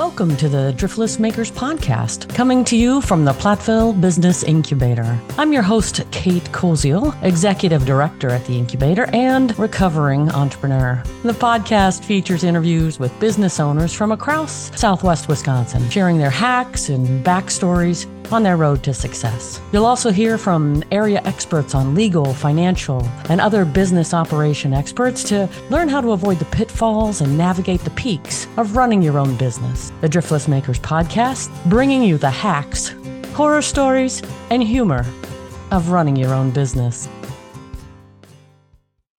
Welcome to the Driftless Makers Podcast, coming to you from the Platteville Business Incubator. I'm your host, Kate Koziol, Executive Director at the Incubator and recovering entrepreneur. The podcast features interviews with business owners from across Southwest Wisconsin, sharing their hacks and backstories on their road to success. You'll also hear from area experts on legal, financial, and other business operation experts to learn how to avoid the pitfalls and navigate the peaks of running your own business. The Driftless Makers podcast, bringing you the hacks, horror stories, and humor of running your own business.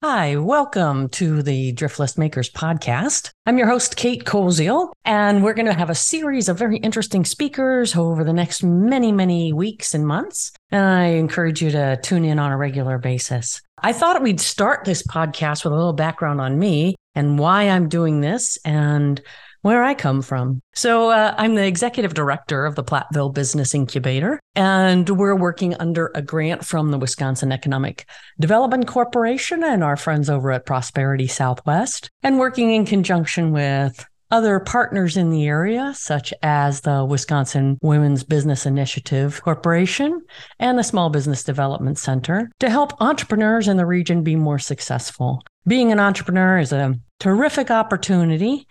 Hi, welcome to the Driftless Makers podcast. I'm your host, Kate Koziol, and we're going to have a series of very interesting speakers over the next many, many weeks and months. And I encourage you to tune in on a regular basis. I thought we'd start this podcast with a little background on me and why I'm doing this and where I come from. So, uh, I'm the executive director of the Platteville Business Incubator, and we're working under a grant from the Wisconsin Economic Development Corporation and our friends over at Prosperity Southwest, and working in conjunction with other partners in the area, such as the Wisconsin Women's Business Initiative Corporation and the Small Business Development Center, to help entrepreneurs in the region be more successful. Being an entrepreneur is a terrific opportunity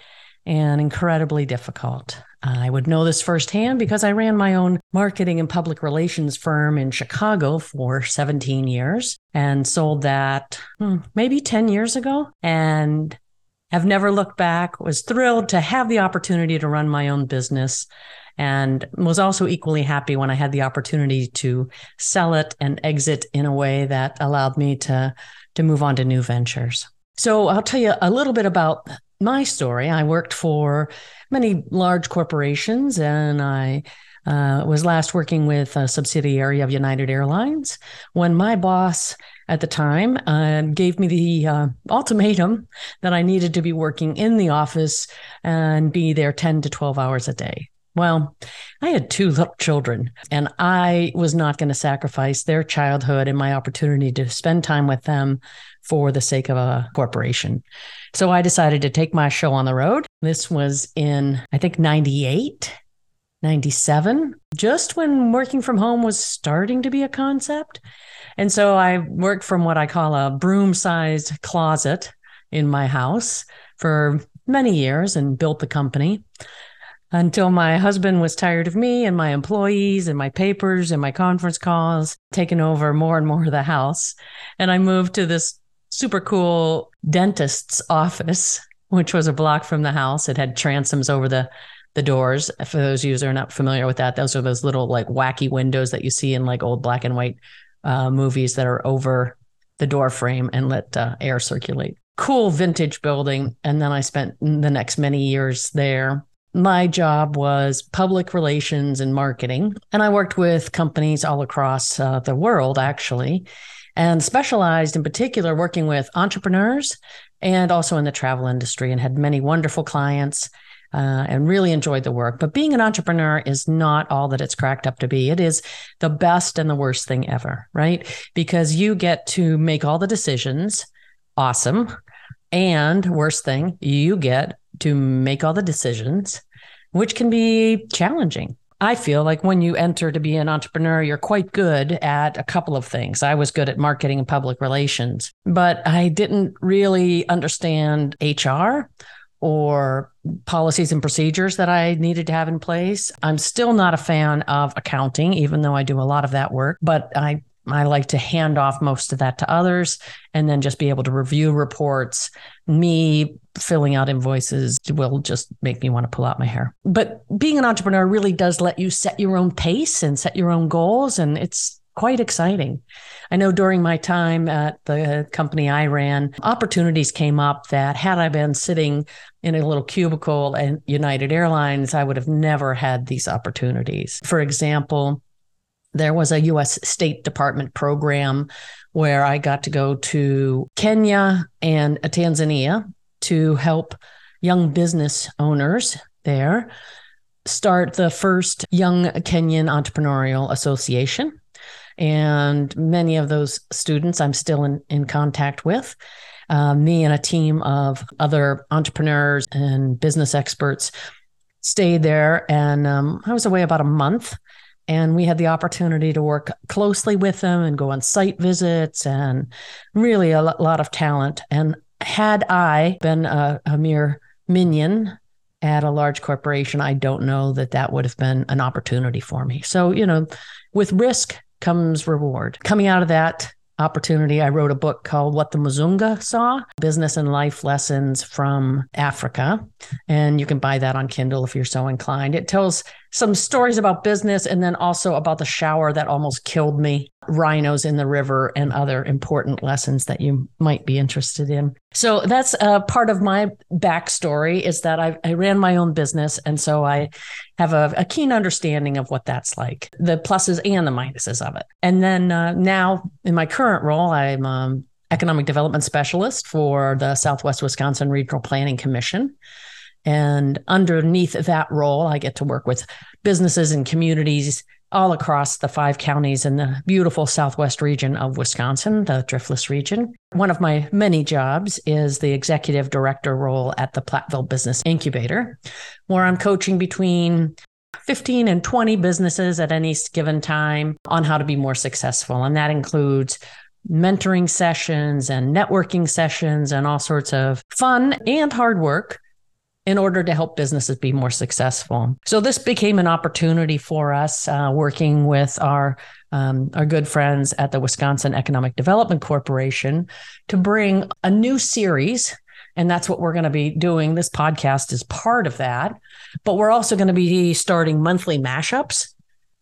and incredibly difficult. I would know this firsthand because I ran my own marketing and public relations firm in Chicago for 17 years and sold that hmm, maybe 10 years ago and have never looked back. Was thrilled to have the opportunity to run my own business and was also equally happy when I had the opportunity to sell it and exit in a way that allowed me to to move on to new ventures. So I'll tell you a little bit about my story. I worked for many large corporations and I uh, was last working with a subsidiary of United Airlines when my boss at the time uh, gave me the uh, ultimatum that I needed to be working in the office and be there 10 to 12 hours a day. Well, I had two little children, and I was not going to sacrifice their childhood and my opportunity to spend time with them for the sake of a corporation. So I decided to take my show on the road. This was in, I think, 98, 97, just when working from home was starting to be a concept. And so I worked from what I call a broom sized closet in my house for many years and built the company until my husband was tired of me and my employees and my papers and my conference calls, taking over more and more of the house. And I moved to this super cool dentist's office, which was a block from the house. It had transoms over the the doors. For those of you who are not familiar with that, those are those little like wacky windows that you see in like old black and white uh, movies that are over the door frame and let uh, air circulate. Cool vintage building. And then I spent the next many years there. My job was public relations and marketing. And I worked with companies all across uh, the world, actually and specialized in particular working with entrepreneurs and also in the travel industry and had many wonderful clients uh, and really enjoyed the work. But being an entrepreneur is not all that it's cracked up to be. It is the best and the worst thing ever, right? Because you get to make all the decisions. Awesome. And worst thing, you get to make all the decisions, which can be challenging. I feel like when you enter to be an entrepreneur, you're quite good at a couple of things. I was good at marketing and public relations, but I didn't really understand HR or policies and procedures that I needed to have in place. I'm still not a fan of accounting, even though I do a lot of that work, but I I like to hand off most of that to others and then just be able to review reports. Me filling out invoices will just make me want to pull out my hair. But being an entrepreneur really does let you set your own pace and set your own goals. And it's quite exciting. I know during my time at the company I ran, opportunities came up that had I been sitting in a little cubicle at United Airlines, I would have never had these opportunities. For example, there was a US State Department program where I got to go to Kenya and Tanzania to help young business owners there start the first Young Kenyan Entrepreneurial Association. And many of those students I'm still in, in contact with. Uh, me and a team of other entrepreneurs and business experts stayed there and um, I was away about a month. And we had the opportunity to work closely with them and go on site visits and really a lot of talent. And had I been a, a mere minion at a large corporation, I don't know that that would have been an opportunity for me. So, you know, with risk comes reward. Coming out of that, opportunity, I wrote a book called What the Muzunga Saw Business and Life Lessons from Africa. And you can buy that on Kindle if you're so inclined. It tells some stories about business and then also about the shower that almost killed me, rhinos in the river, and other important lessons that you might be interested in. So that's uh, part of my backstory is that I, I ran my own business. And so I have a, a, keen understanding of what that's like, the pluses and the minuses of it. And then uh, now in my current role, I'm um, economic development specialist for the Southwest Wisconsin Regional Planning Commission. And underneath that role, I get to work with businesses and communities all across the five counties in the beautiful southwest region of Wisconsin, the Driftless region. One of my many jobs is the executive director role at the Platteville Business Incubator, where I'm coaching between 15 and 20 businesses at any given time on how to be more successful. And that includes mentoring sessions and networking sessions and all sorts of fun and hard work in order to help businesses be more successful. So this became an opportunity for us uh, working with our um, our good friends at the Wisconsin Economic Development Corporation to bring a new series. And that's what we're going to be doing. This podcast is part of that. But we're also going to be starting monthly mashups,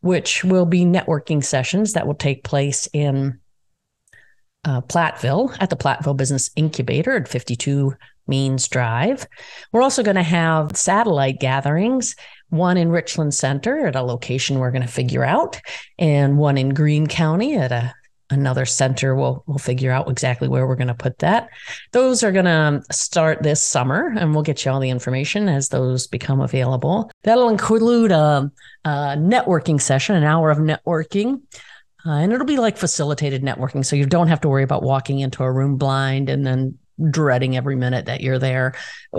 which will be networking sessions that will take place in uh, Platteville at the Platteville Business Incubator at 52 Means Drive. We're also going to have satellite gatherings, one in Richland Center at a location we're going to figure out, and one in Greene County at a another center we'll we'll figure out exactly where we're going to put that those are going to start this summer and we'll get you all the information as those become available that'll include a, a networking session an hour of networking uh, and it'll be like facilitated networking so you don't have to worry about walking into a room blind and then dreading every minute that you're there.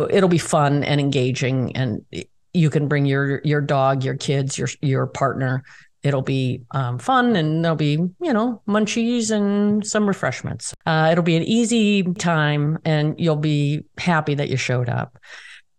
It'll be fun and engaging, and you can bring your your dog, your kids, your your partner. It'll be um, fun, and there'll be you know munchies and some refreshments. Uh, it'll be an easy time, and you'll be happy that you showed up.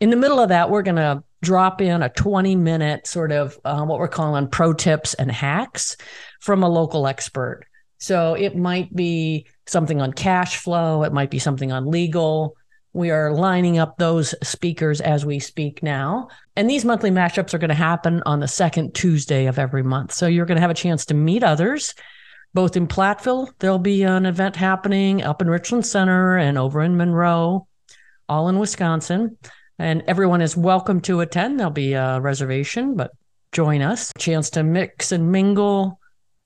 In the middle of that, we're gonna drop in a 20 minute sort of uh, what we're calling pro tips and hacks from a local expert. So it might be something on cash flow, it might be something on legal. We are lining up those speakers as we speak now. And these monthly mashups are going to happen on the second Tuesday of every month. So you're going to have a chance to meet others, both in Platteville. There'll be an event happening up in Richland Center and over in Monroe, all in Wisconsin. And everyone is welcome to attend. There'll be a reservation, but join us. Chance to mix and mingle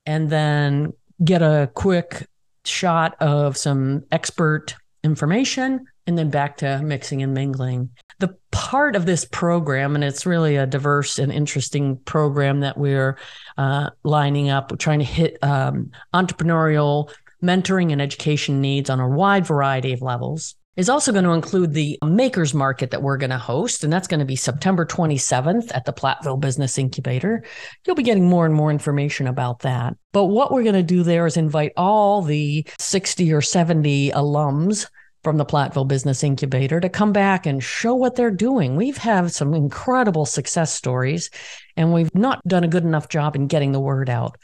and then get a quick shot of some expert information and then back to mixing and mingling. The part of this program, and it's really a diverse and interesting program that we're uh, lining up, we're trying to hit um, entrepreneurial mentoring and education needs on a wide variety of levels is also going to include the makers market that we're going to host and that's going to be september 27th at the platteville business incubator you'll be getting more and more information about that but what we're going to do there is invite all the 60 or 70 alums from the Platteville Business Incubator to come back and show what they're doing. We've had some incredible success stories, and we've not done a good enough job in getting the word out.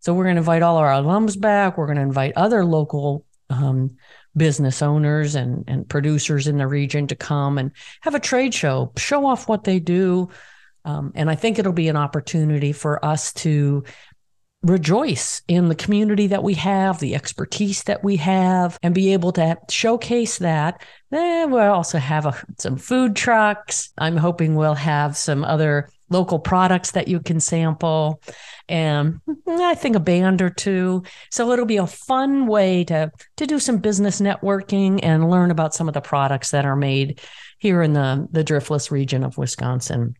So we're going to invite all our alums back. We're going to invite other local um, business owners and, and producers in the region to come and have a trade show, show off what they do. Um, and I think it'll be an opportunity for us to rejoice in the community that we have, the expertise that we have, and be able to showcase that. Then we'll also have a, some food trucks. I'm hoping we'll have some other local products that you can sample and mm, I think a band or two. So it'll be a fun way to to do some business networking and learn about some of the products that are made here in the the driftless region of Wisconsin.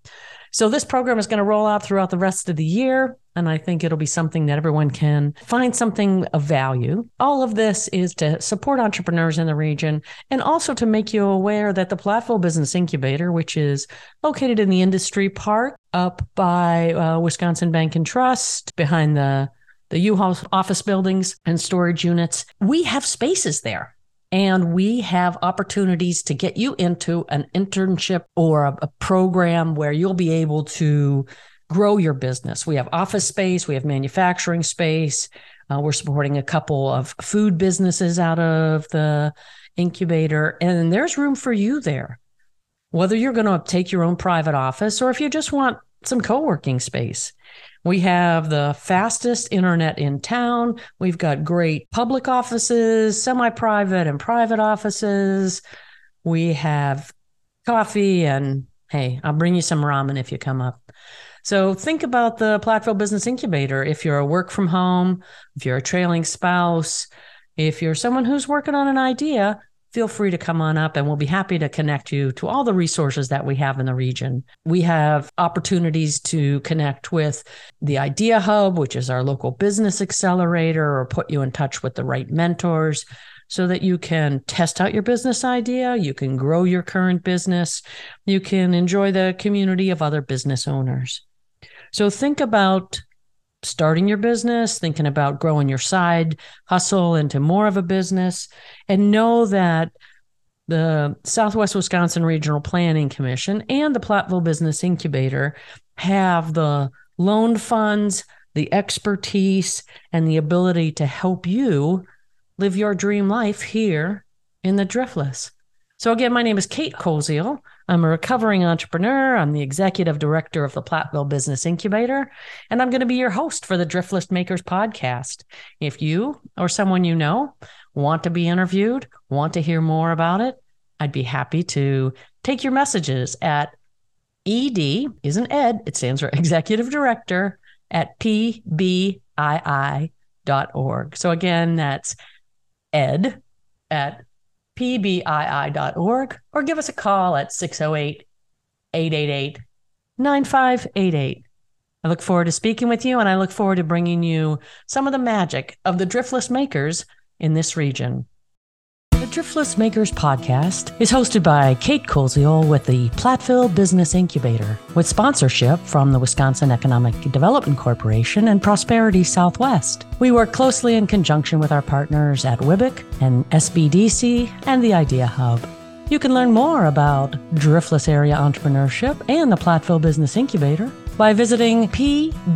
So this program is going to roll out throughout the rest of the year. And I think it'll be something that everyone can find something of value. All of this is to support entrepreneurs in the region and also to make you aware that the Platteville Business Incubator, which is located in the industry park up by uh, Wisconsin Bank and Trust behind the the U-Haul office buildings and storage units, we have spaces there and we have opportunities to get you into an internship or a, a, program where you'll be able to grow your business. We have office space, we have manufacturing space. Uh, we're supporting a couple of food businesses out of the incubator, and there's room for you there. Whether you're going to take your own private office or if you just want some co working space. We have the fastest internet in town. We've got great public offices, semi private and private offices. We have coffee, and hey, I'll bring you some ramen if you come up. So think about the Platteville Business Incubator. If you're a work from home, if you're a trailing spouse, if you're someone who's working on an idea, feel free to come on up and we'll be happy to connect you to all the resources that we have in the region. We have opportunities to connect with the Idea Hub, which is our local business accelerator, or put you in touch with the right mentors so that you can test out your business idea, you can grow your current business, you can enjoy the community of other business owners. So think about starting your business, thinking about growing your side hustle into more of a business, and know that the Southwest Wisconsin Regional Planning Commission and the Platteville Business Incubator have the loan funds, the expertise, and the ability to help you live your dream life here in the Driftless. So, again, my name is Kate Koziol. I'm a recovering entrepreneur. I'm the executive director of the Platteville Business Incubator, and I'm going to be your host for the Driftless Makers podcast. If you or someone you know want to be interviewed, want to hear more about it, I'd be happy to take your messages at ED, isn't Ed, it stands for Executive Director at pbii.org. So again, that's ed at pbii.org or give us a call at 608 888 9588. I look forward to speaking with you and I look forward to bringing you some of the magic of the driftless makers in this region. The Driftless Makers podcast is hosted by Kate Koziol with the Platteville Business Incubator, with sponsorship from the Wisconsin Economic Development Corporation and Prosperity Southwest. We work closely in conjunction with our partners at WIBIC and SBDC and the Idea Hub. You can learn more about Driftless area entrepreneurship and the Platteville Business Incubator by visiting pbii.org.